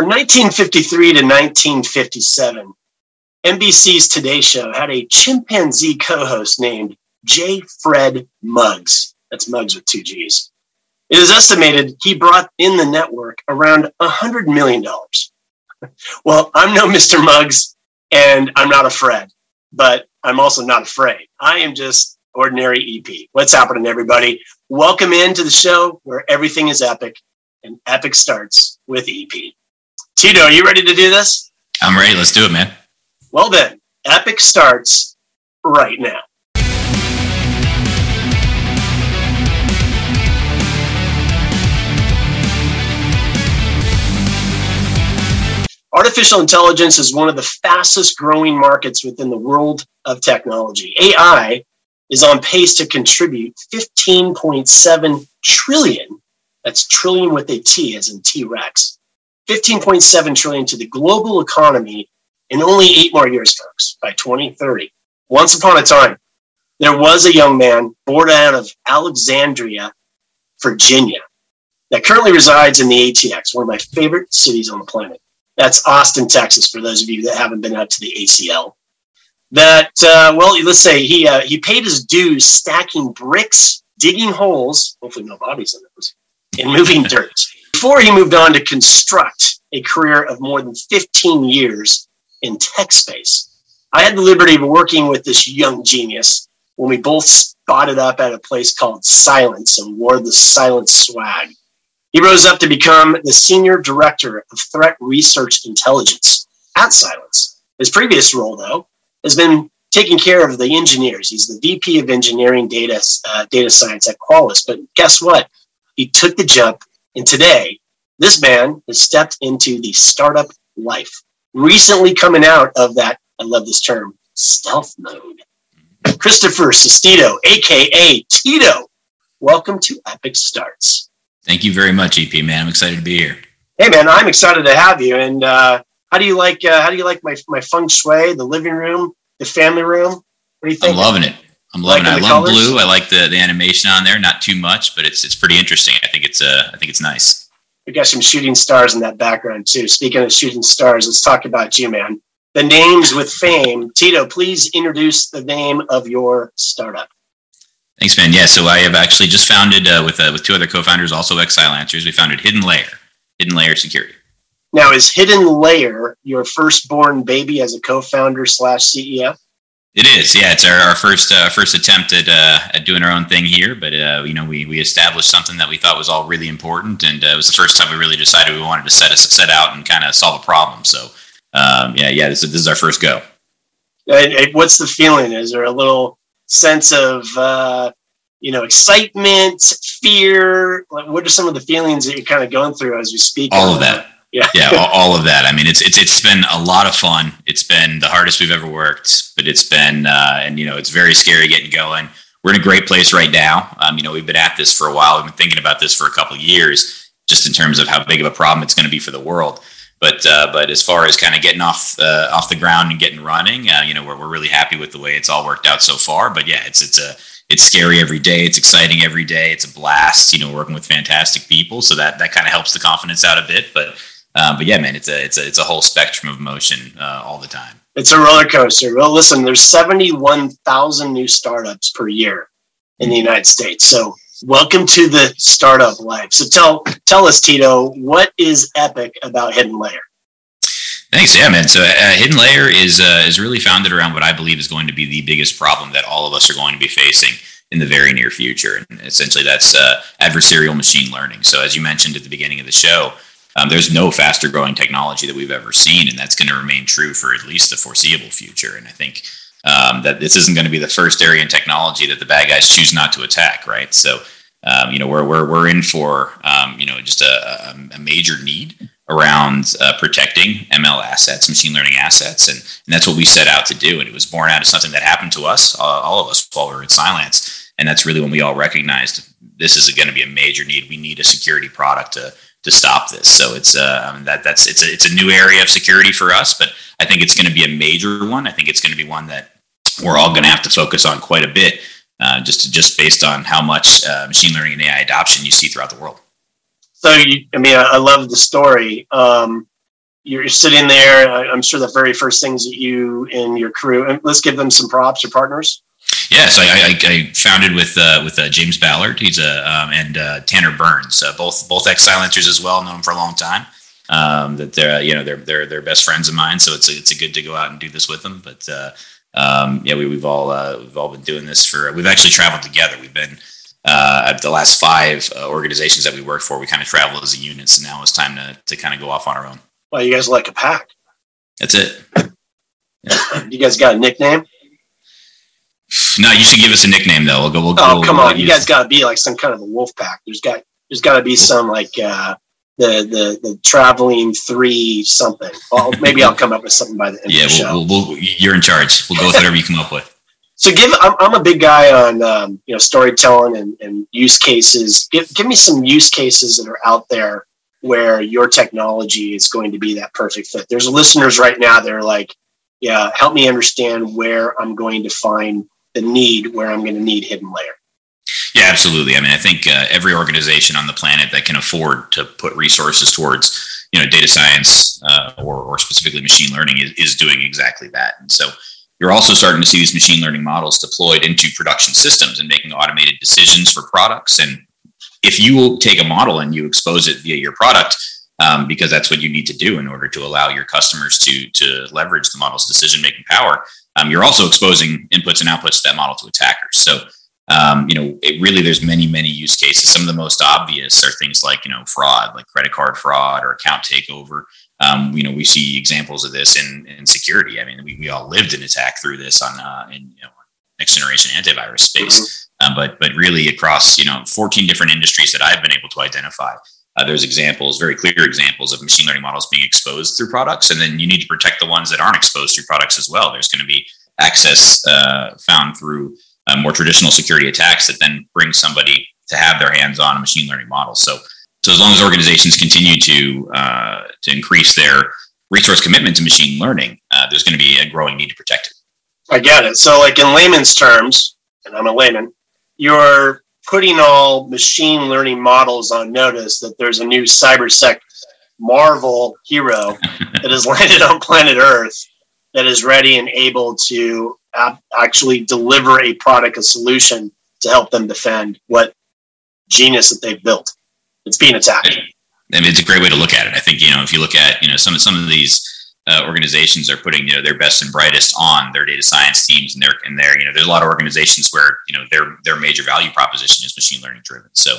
From 1953 to 1957, NBC's Today Show had a chimpanzee co host named J. Fred Muggs. That's Muggs with two G's. It is estimated he brought in the network around $100 million. well, I'm no Mr. Muggs, and I'm not a Fred, but I'm also not afraid. I am just ordinary EP. What's happening, everybody? Welcome into the show where everything is epic, and epic starts with EP. Tito, are you ready to do this? I'm ready. Let's do it, man. Well, then, epic starts right now. Artificial intelligence is one of the fastest growing markets within the world of technology. AI is on pace to contribute 15.7 trillion, that's trillion with a T as in T Rex, 15.7 trillion to the global economy in only eight more years, folks, by 2030. Once upon a time, there was a young man born out of Alexandria, Virginia, that currently resides in the ATX, one of my favorite cities on the planet. That's Austin, Texas, for those of you that haven't been out to the ACL. That, uh, well, let's say he, uh, he paid his dues stacking bricks, digging holes, hopefully no bodies in those, and moving dirt. Before he moved on to construct a career of more than 15 years in tech space. I had the liberty of working with this young genius when we both spotted up at a place called Cylance and wore the Cylance swag. He rose up to become the Senior Director of Threat Research Intelligence at Cylance. His previous role, though, has been taking care of the engineers. He's the VP of Engineering Data, uh, data Science at Qualys. But guess what? He took the jump, and today, this man has stepped into the startup life, recently coming out of that, I love this term, stealth mode. Christopher Sestito, aka Tito, welcome to Epic Starts. Thank you very much, EP man. I'm excited to be here. Hey man, I'm excited to have you. And uh, how do you like uh, how do you like my my feng shui, the living room, the family room? What do you think? I'm loving it. I'm loving it. I love colors? blue. I like the, the animation on there. Not too much, but it's it's pretty interesting. I think it's uh I think it's nice. We got some shooting stars in that background too. Speaking of shooting stars, let's talk about you, man. The names with fame. Tito, please introduce the name of your startup. Thanks, man. Yeah, so I have actually just founded uh, with uh, with two other co-founders, also ex Cylancers. We founded Hidden Layer, Hidden Layer Security. Now, is Hidden Layer your firstborn baby as a co-founder slash CEO? It is, yeah. It's our, our first uh, first attempt at uh, at doing our own thing here, but uh, you know, we we established something that we thought was all really important, and uh, it was the first time we really decided we wanted to set us set out and kind of solve a problem. So, um, yeah, yeah, this, this is our first go. what's the feeling? Is there a little sense of uh, you know excitement, fear? Like, what are some of the feelings that you're kind of going through as we speak? All of that. Yeah, yeah, all, all, of that. I mean, it's it's it's been a lot of fun. It's been the hardest we've ever worked, but it's been uh, and you know it's very scary getting going. We're in a great place right now. Um, you know, we've been at this for a while. We've been thinking about this for a couple of years, just in terms of how big of a problem it's going to be for the world. But uh, but as far as kind of getting off uh, off the ground and getting running, uh, you know, we're, we're really happy with the way it's all worked out so far. But yeah, it's it's a it's scary every day. It's exciting every day. It's a blast, you know, working with fantastic people. So that that kind of helps the confidence out a bit. But um, but yeah, man, it's a it's a it's a whole spectrum of emotion uh, all the time. It's a roller coaster. Well, listen, there's 71,000 new startups per year in the United States. So welcome to the startup life. So tell tell us, Tito, what is epic about Hidden Layer? Thanks, yeah, man. So uh, Hidden Layer is uh, is really founded around what I believe is going to be the biggest problem that all of us are going to be facing in the very near future, and essentially that's uh, adversarial machine learning. So as you mentioned at the beginning of the show, um, there's no faster growing technology that we've ever seen, and that's going to remain true for at least the foreseeable future. And I think um, that this isn't going to be the first area in technology that the bad guys choose not to attack, right? So, um, you know, we're, we're, we're in for, um, you know, just a, a major need around uh, protecting ML assets, machine learning assets. And, and that's what we set out to do. And it was born out of something that happened to us, uh, all of us, while we were at Cylance. And that's really when we all recognized this is going to be a major need. We need a security product to, to stop this. So it's uh, that that's it's a it's a new area of security for us, but I think it's going to be a major one. I think it's going to be one that we're all going to have to focus on quite a bit, uh, just to, just based on how much uh, machine learning and AI adoption you see throughout the world. So you, I mean, I, I love the story. Um, you're sitting there. I'm sure the very first things that you and your crew, and let's give them some props, your partners. Yes, I, I, I founded with uh, with uh, James Ballard. He's a um, and uh, Tanner Burns, uh, both both ex Cylancers as well. Known them for a long time. Um, that they're you know they're they're they're best friends of mine. So it's a, it's a good to go out and do this with them. But uh, um, yeah, we, we've all uh, we've all been doing this for. We've actually traveled together. We've been at the last five organizations that we work for. We kind of travel as a unit. So now it's time to to kind of go off on our own. Well, you guys like a pack. That's it. Yeah. you guys got a nickname? No, you should give us a nickname though. We'll go. We'll, oh we'll, come on, you guys got to be like some kind of a wolf pack. There's got there's got to be some like uh, the the the traveling three something. Well, maybe I'll come up with something by the end yeah, of the we'll, show. We'll, we'll, you're in charge. We'll go with whatever you come up with. So give I'm, I'm a big guy on um, you know storytelling and, and use cases. Give give me some use cases that are out there where your technology is going to be that perfect fit. There's listeners right now that are like, yeah, help me understand where I'm going to find the need where I'm going to need hidden layer. Yeah, absolutely. I mean, I think uh, every organization on the planet that can afford to put resources towards, you know, data science uh, or, or specifically machine learning is, is doing exactly that. And so you're also starting to see these machine learning models deployed into production systems and making automated decisions for products. And if you take a model and you expose it via your product, um, because that's what you need to do in order to allow your customers to to leverage the model's decision making power. Um, you're also exposing inputs and outputs to that model to attackers. So, um, you know, it really there's many many use cases. Some of the most obvious are things like you know fraud, like credit card fraud or account takeover. Um, you know, we see examples of this in, in security. I mean, we, we all lived an attack through this on uh, in you know next generation antivirus space. Mm-hmm. Um, but but really across you know 14 different industries that I've been able to identify, uh, there's examples, very clear examples of machine learning models being exposed through products, and then you need to protect the ones that aren't exposed through products as well. There's going to be access uh, found through uh, more traditional security attacks that then bring somebody to have their hands on a machine learning model. So, so as long as organizations continue to uh, to increase their resource commitment to machine learning, uh, there's going to be a growing need to protect it. I get it. So, like in layman's terms, and I'm a layman, you're putting all machine learning models on notice that there's a new cybersec Marvel hero that has landed on planet Earth that is ready and able to actually deliver a product, a solution to help them defend what genius that they've built. It's being attacked. I mean, it's a great way to look at it. I think you know if you look at you know some some of these uh, organizations are putting you know their best and brightest on their data science teams and their and their you know there's a lot of organizations where you know their their major value proposition is machine learning driven. So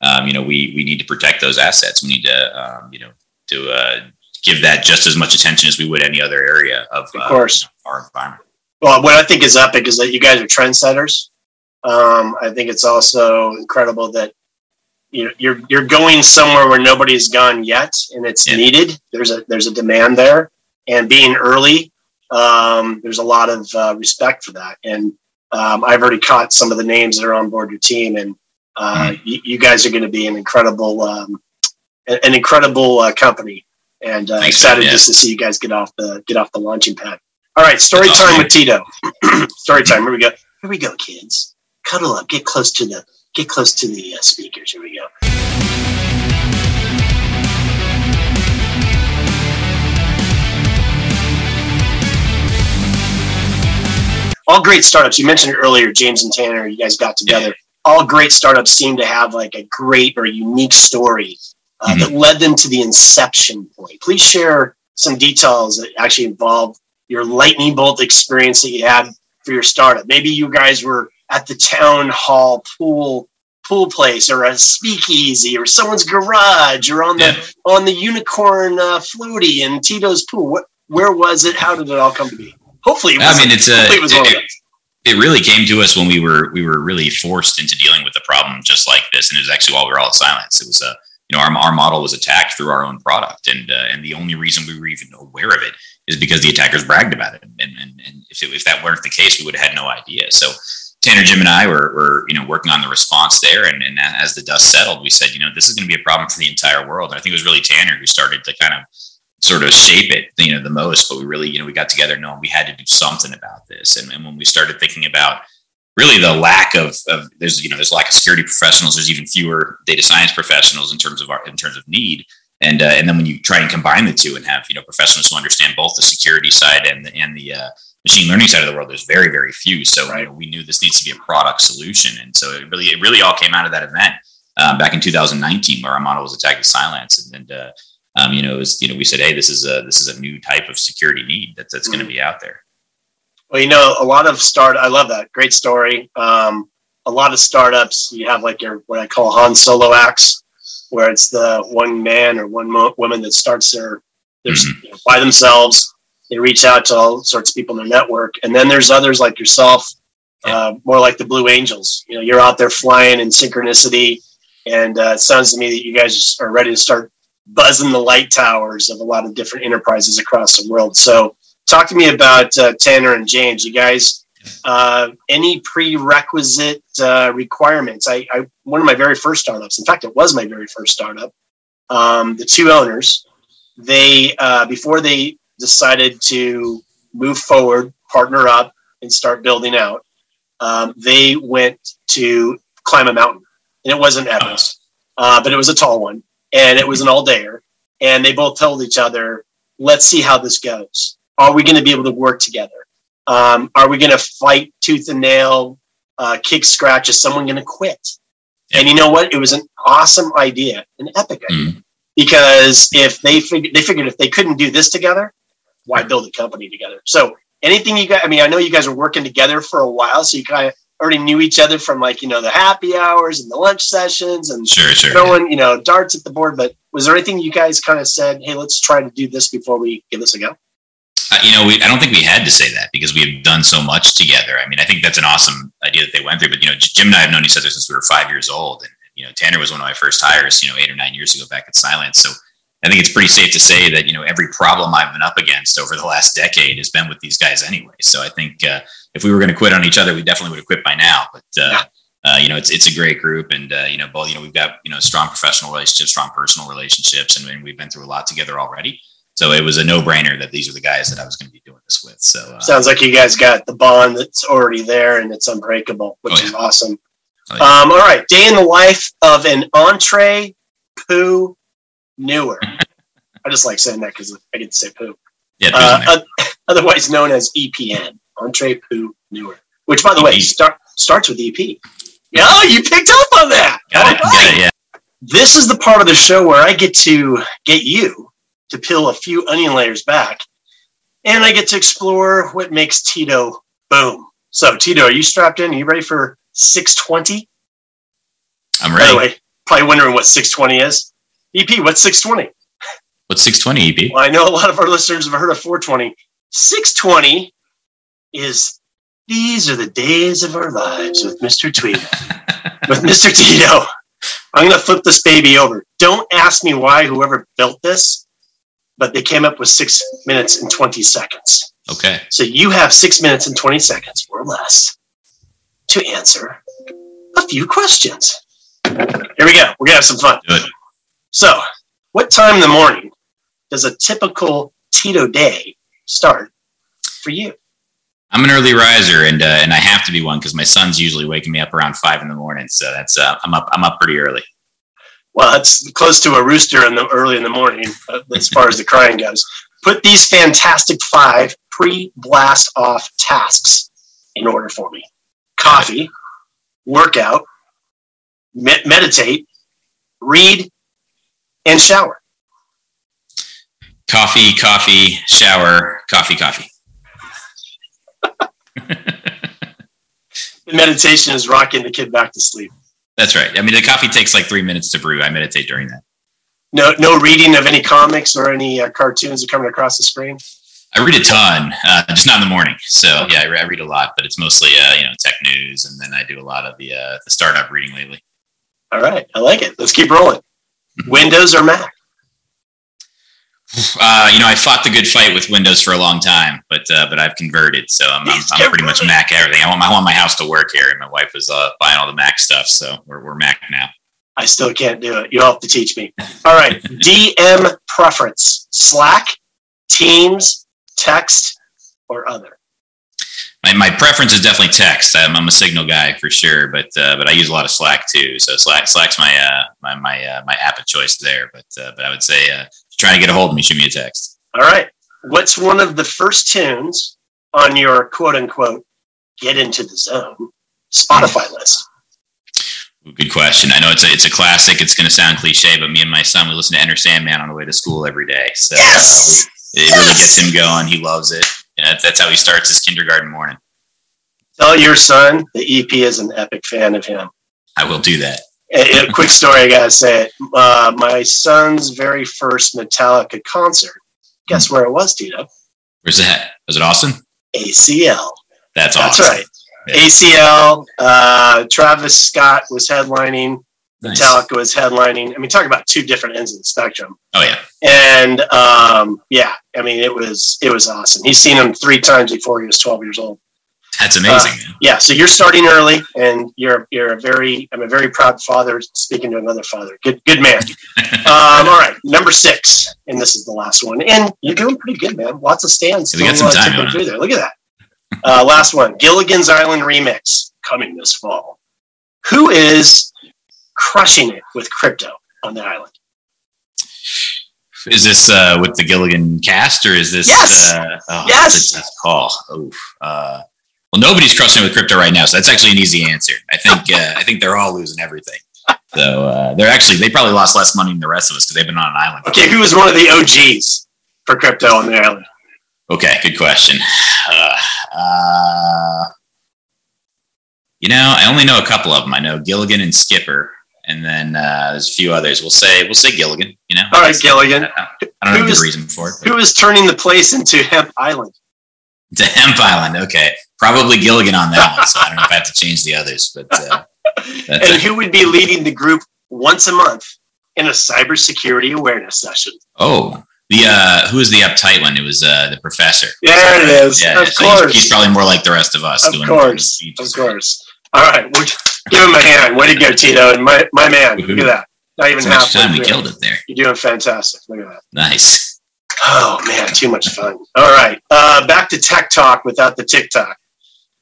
um, you know we we need to protect those assets. We need to um, you know to uh, give that just as much attention as we would any other area of, of course uh, our environment. Well, what I think is epic is that you guys are trendsetters. Um, I think it's also incredible that you know, you're you're going somewhere where nobody's gone yet, and it's yeah. needed. There's a there's a demand there, and being early, um, there's a lot of uh, respect for that. And um, I've already caught some of the names that are on board your team, and uh, mm. you, you, guys are going to be an incredible um, an incredible uh, company. And uh, excited just to see you guys get off the get off the launching pad. All right, story That's time awesome. with Tito. story time. Here we go. Here we go, kids. Cuddle up. Get close to the get close to the uh, speakers. Here we go. All great startups. You mentioned earlier, James and Tanner. You guys got together. All great startups seem to have like a great or unique story uh, mm-hmm. that led them to the inception point. Please share some details that actually involve your lightning bolt experience that you had for your startup. Maybe you guys were at the town hall pool pool place or a speakeasy or someone's garage or on the yeah. on the unicorn uh, floaty in Tito's pool. What where was it? How did it all come to be? Hopefully, I mean, it's a, it, it, it, really came to us when we were we were really forced into dealing with a problem just like this, and it was actually while we were all at Cylance. It was a you know our, our model was attacked through our own product, and uh, and the only reason we were even aware of it is because the attackers bragged about it, and and, and if it, if that weren't the case, we would have had no idea. So. Tanner, Jim, and I were, were, you know, working on the response there, and, and as the dust settled, we said, you know, this is going to be a problem for the entire world. And I think it was really Tanner who started to kind of sort of shape it, you know, the most. But we really, you know, we got together knowing we had to do something about this. And, and when we started thinking about really the lack of, of there's, you know, there's a lack of security professionals. There's even fewer data science professionals in terms of our, in terms of need. And, uh, and then when you try and combine the two and have you know professionals who understand both the security side and the, and the uh, machine learning side of the world, there's very very few. So right. you know, we knew this needs to be a product solution, and so it really it really all came out of that event uh, back in 2019 where our model was attacked with Cylance, and, and uh, um, you know, was, you know, we said, hey, this is a this is a new type of security need that's that's mm-hmm. going to be out there. Well, you know, a lot of start. I love that. Great story. Um, a lot of startups, you have like your what I call Han Solo acts, where it's the one man or one mo- woman that starts their, their mm-hmm. you know, by themselves. They reach out to all sorts of people in their network, and then there's others like yourself, yeah. uh, more like the Blue Angels. You know, you're out there flying in synchronicity, and uh, it sounds to me that you guys are ready to start buzzing the light towers of a lot of different enterprises across the world. So, talk to me about uh, Tanner and James. You guys, uh, any prerequisite uh, requirements? I, I, one of my very first startups. In fact, it was my very first startup. Um, the two owners, they uh, before they decided to move forward, partner up, and start building out, um, they went to climb a mountain, and it wasn't Everest, uh, but it was a tall one and it was an all dayer. And they both told each other, let's see how this goes. Are we going to be able to work together? Um, are we going to fight tooth and nail, uh, kick scratch? Is someone going to quit? And you know what? It was an awesome idea, an epic idea. Mm. Because if they figured, they figured if they couldn't do this together, why build a company together? So anything you guys, I mean, I know you guys are working together for a while, so you kind of already knew each other from like you know the happy hours and the lunch sessions and sure, sure, throwing you know darts at the board. But was there anything you guys kind of said, "Hey, let's try to do this before we give this a go"? Uh, you know, we, I don't think we had to say that because we have done so much together. I mean, I think that's an awesome idea that they went through. But you know, Jim and I have known each other since we were five years old, and you know, Tanner was one of my first hires. You know, eight or nine years ago back at Cylance. So I think it's pretty safe to say that you know every problem I've been up against over the last decade has been with these guys anyway. So I think uh, if we were going to quit on each other, we definitely would have quit by now. But uh, uh, you know, it's it's a great group, and uh, you know, both you know, we've got you know strong professional relationships, strong personal relationships, and, and we've been through a lot together already. So it was a no brainer that these are the guys that I was going to be doing this with. So uh, sounds like you guys got the bond that's already there, and it's unbreakable, which oh, yeah. is awesome. Oh, yeah. um, all right, day in the life of an entree poo newer. I just like saying that because I get to say poo. Yeah, uh, otherwise known as EPN. Newer, which by the way start, starts with EP. Yeah, oh, you picked up on that. Got it. Right. Got it. Yeah. This is the part of the show where I get to get you to peel a few onion layers back, and I get to explore what makes Tito boom. So, Tito, are you strapped in? Are you ready for 620? I'm ready. By the way, probably wondering what 620 is. EP, what's 620? What's 620 EP? Well, I know a lot of our listeners have heard of 420. 620 is these are the days of our lives with Mr. Tweed, with Mr. Tito. I'm going to flip this baby over. Don't ask me why whoever built this, but they came up with six minutes and 20 seconds. Okay. So you have six minutes and 20 seconds or less to answer a few questions. Here we go. We're going to have some fun. Good. So, what time in the morning does a typical Tito day start for you? I'm an early riser, and uh, and I have to be one because my son's usually waking me up around five in the morning. So that's uh, I'm up I'm up pretty early. Well, it's close to a rooster in the early in the morning uh, as far as the crying goes. Put these fantastic five pre-blast off tasks in order for me: coffee, workout, med- meditate, read, and shower. Coffee, coffee, shower, coffee, coffee. meditation is rocking the kid back to sleep. That's right. I mean, the coffee takes like three minutes to brew. I meditate during that. No, no reading of any comics or any uh, cartoons are coming across the screen. I read a ton, uh, just not in the morning. So yeah, I, I read a lot, but it's mostly uh, you know tech news, and then I do a lot of the uh, the startup reading lately. All right, I like it. Let's keep rolling. Windows or Mac? Uh, you know, I fought the good fight with Windows for a long time, but uh, but I've converted, so I'm, I'm, I'm pretty much Mac everything. I want my, I want my house to work here, and my wife is uh, buying all the Mac stuff, so we're, we're Mac now. I still can't do it. You'll have to teach me. All right, DM preference: Slack, Teams, text, or other. My my, preference is definitely text. I'm, I'm a Signal guy for sure, but uh, but I use a lot of Slack too. So Slack Slack's my uh, my my uh, my app of choice there. But uh, but I would say trying to get a hold of me, shoot me a text. All right. What's one of the first tunes on your quote unquote get into the zone Spotify hmm. list? Good question. I know it's a it's a classic. It's going to sound cliche, but me and my son we listen to Enter Sandman on the way to school every day. So yes! it yes! really gets him going. He loves it. You know, that's how he starts his kindergarten morning. Tell your son the EP is an epic fan of him. I will do that. A, a quick story, I gotta say it. Uh, my son's very first Metallica concert. Guess where it was, Tito? Where's that? Was it Austin? ACL. That's That's right. Yeah. ACL. Uh, Travis Scott was headlining. Nice. Metallica was headlining. I mean, talk about two different ends of the spectrum. Oh yeah. And um, yeah, I mean, it was it was awesome. He's seen him three times before he was 12 years old. That's amazing. Uh, yeah, so you're starting early, and you're you're a very I'm a very proud father speaking to another father. Good good man. um, all right, number six, and this is the last one, and you're doing pretty good, man. Lots of stands. Yeah, we got some time through there. Look at that. Uh, last one, Gilligan's Island remix coming this fall. Who is crushing it with crypto on the island? Is this uh, with the Gilligan cast, or is this? Yes. Uh, oh, yes. Call. Oof. Uh, well, nobody's crushing with crypto right now, so that's actually an easy answer. I think uh, I think they're all losing everything. So uh, they're actually they probably lost less money than the rest of us because they've been on an island. Okay, who was one of the OGs for crypto on the island? Okay, good question. Uh, uh, you know, I only know a couple of them. I know Gilligan and Skipper, and then uh, there's a few others. We'll say we'll say Gilligan. You know, all right, Gilligan. I, I don't know the reason for it. But. Who is turning the place into Hemp Island? To Hemp Island. Okay, probably Gilligan on that one. So I don't know if I have to change the others, but. Uh, and who would be leading the group once a month in a cybersecurity awareness session? Oh, the uh, who was the uptight one? It was uh, the professor. There it is. Yeah, of so course. He's, he's, probably more like the rest of us. Of doing course. Of course. All right, we'll give him a hand. Way to go, Tito, and my my man. Look at that. Not even half. time we killed it there. You're doing fantastic. Look at that. Nice. Oh man, too much fun. All right, uh, back to tech talk without the TikTok.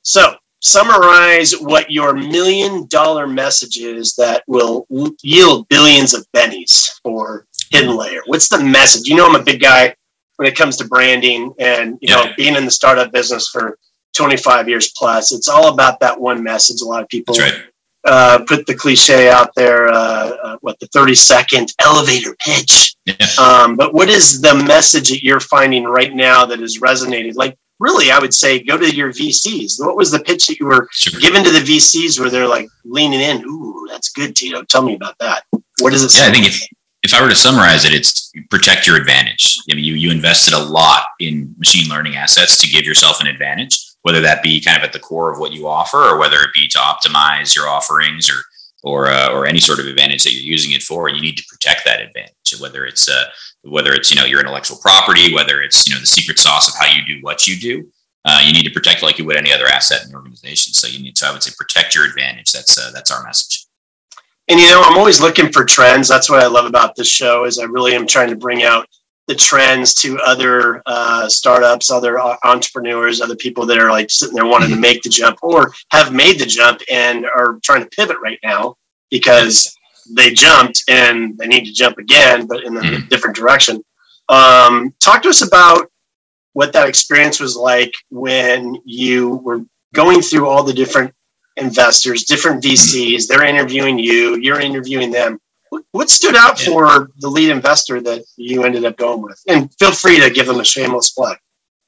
So summarize what your million dollar message is that will yield billions of bennies for hidden layer. What's the message? You know i'm a big guy when it comes to branding and you know being in the startup business for 25 years plus. It's all about that one message. A lot of people right. uh, put the cliche out there uh, uh, what the 30 second elevator pitch. Yeah. um, but what is the message that you're finding right now that is resonating? Like really, I would say go to your VCs. What was the pitch that you were sure. given to the VCs where they're like leaning in? Ooh, that's good, Tito. Tell me about that. What does it yeah, I think if, if I were to summarize it, it's protect your advantage. I mean, you, you invested a lot in machine learning assets to give yourself an advantage, whether that be kind of at the core of what you offer or whether it be to optimize your offerings or or, uh, or any sort of advantage that you're using it for. And you need to protect that advantage, whether it's uh, whether it's you know your intellectual property, whether it's you know the secret sauce of how you do what you do. Uh, you need to protect like you would any other asset in the organization. So you need to, I would say, protect your advantage. That's uh, that's our message. And you know, I'm always looking for trends. That's what I love about this show is I really am trying to bring out the trends to other uh, startups, other entrepreneurs, other people that are like sitting there wanting to make the jump or have made the jump and are trying to pivot right now because they jumped and they need to jump again, but in a mm-hmm. different direction. Um, talk to us about what that experience was like when you were going through all the different investors, different VCs. They're interviewing you, you're interviewing them. What stood out yeah. for the lead investor that you ended up going with? And feel free to give them a shameless plug.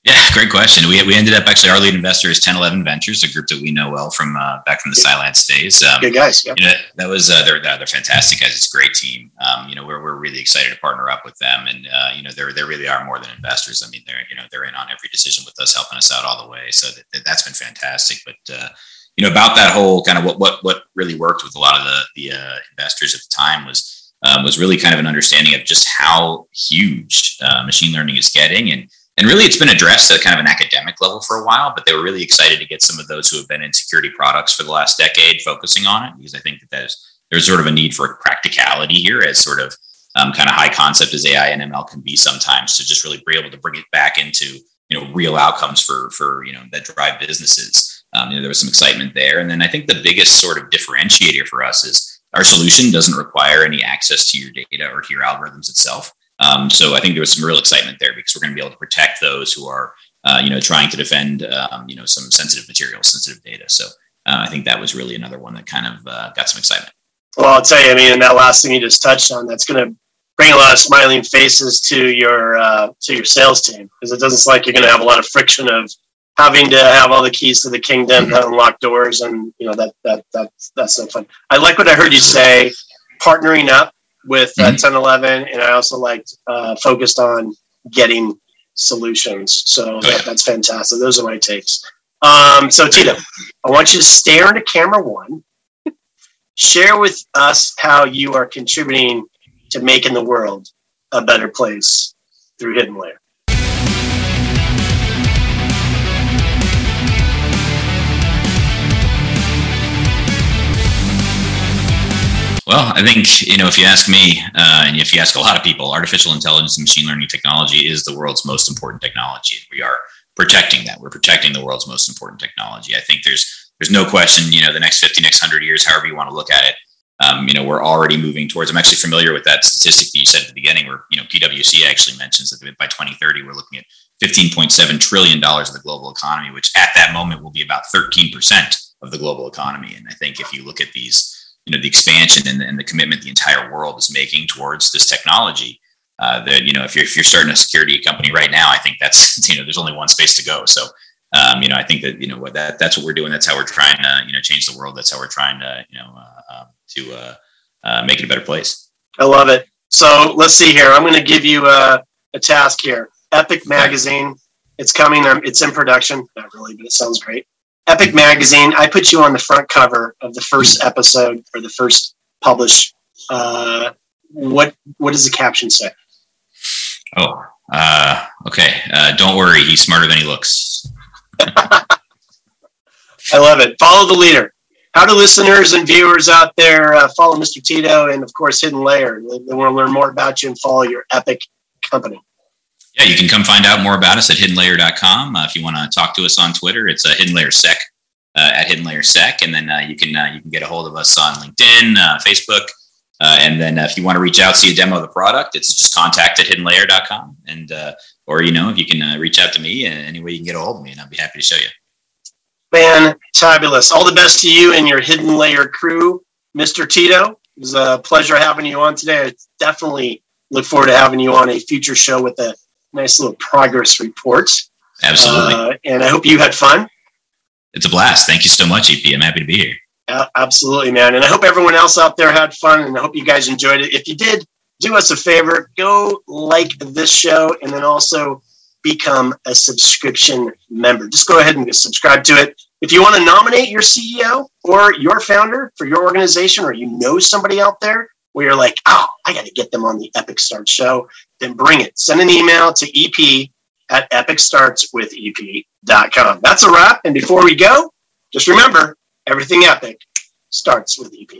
Yeah, great question. We, we ended up actually our lead investor is 1011 Ventures, a group that we know well from uh, back from the Cylance days. Um, Good guys. Yeah. You know, that was uh, they're they're fantastic guys. It's a great team. Um, you know, we're, we're really excited to partner up with them, and uh, you know, they're they really are more than investors. I mean, they're you know they're in on every decision with us, helping us out all the way. So that, has been fantastic. But uh, you know, about that whole kind of what what what really worked with a lot of the the uh, investors at the time was um, was really kind of an understanding of just how huge uh, machine learning is getting and and really, it's been addressed at kind of an academic level for a while, but they were really excited to get some of those who have been in security products for the last decade focusing on it because I think that there's, there's sort of a need for practicality here as sort of um, kind of high concept as AI and ML can be sometimes to just really be able to bring it back into you know real outcomes for for you know that drive businesses. Um, you know, there was some excitement there, and then I think the biggest sort of differentiator for us is our solution doesn't require any access to your data or to your algorithms itself. Um, so I think there was some real excitement there because we're going to be able to protect those who are, uh, you know, trying to defend, um, you know, some sensitive material, sensitive data. So uh, I think that was really another one that kind of uh, got some excitement. Well, I'll tell you, I mean, that last thing you just touched on, that's going to bring a lot of smiling faces to your uh, to your sales team because it doesn't like you're going to have a lot of friction of having to have all the keys to the kingdom to unlock doors, and you know that that that's that's no fun. I like what I heard you say, partnering up with uh, mm-hmm. 1011, and I also liked uh, focused on getting solutions. So that, that's fantastic. Those are my takes. Um, so Tito, I want you to stare into camera one. Share with us how you are contributing to making the world a better place through Hidden Layer. Well, I think you know if you ask me, uh, and if you ask a lot of people, artificial intelligence and machine learning technology is the world's most important technology. We are protecting that. We're protecting the world's most important technology. I think there's there's no question. You know, the next 50, next hundred years, however you want to look at it, um, you know, we're already moving towards. I'm actually familiar with that statistic that you said at the beginning, where you know PwC actually mentions that by 2030 we're looking at 15.7 trillion dollars of the global economy, which at that moment will be about 13 percent of the global economy. And I think if you look at these you know the expansion and and the commitment the entire world is making towards this technology. Uh, that you know if you're if you're starting a security company right now, I think that's you know there's only one space to go. So um, you know I think that you know what that that's what we're doing. That's how we're trying to you know change the world. That's how we're trying to you know uh, um, to uh, uh, make it a better place. I love it. So let's see here. I'm going to give you a, a task here. Epic Magazine. It's coming. It's in production. Not really, but it sounds great. Epic Magazine. I put you on the front cover of the first episode or the first published. Uh, what what does the caption say? Oh, uh, okay. Uh, don't worry, he's smarter than he looks. I love it. Follow the leader. How do listeners and viewers out there uh, follow Mr. Tito and, of course, Hidden Layer? They, they want to learn more about you and follow your epic company. Yeah, you can come find out more about us at hiddenlayer.com. Uh, if you want to talk to us on Twitter, it's uh, Hidden Layer Sec uh, at Hidden Layer Sec, and then uh, you can uh, you can get a hold of us on LinkedIn, uh, Facebook, uh, and then if you want to reach out, see a demo of the product, it's just contact at hiddenlayer.com, and or you know if you can reach out to me any way you can get a hold of me, and I'd be happy to show you. Fantabulous! All the best to you and your Hidden Layer crew, Mr. Tito. It was a pleasure having you on today. I definitely look forward to having you on a future show with a nice little progress report. Absolutely. Uh, and I hope you had fun. It's a blast. Thank you so much, EP. I'm happy to be here. Uh, absolutely, man. And I hope everyone else out there had fun and I hope you guys enjoyed it. If you did, do us a favor go like this show and then also become a subscription member. Just go ahead and subscribe to it. If you want to nominate your CEO or your founder for your organization or you know somebody out there where you're like, oh, I got to get them on the Epic Start show, then bring it. Send an email to EP at epicstartswithep.com. That's a wrap. And before we go, just remember everything epic starts with EP.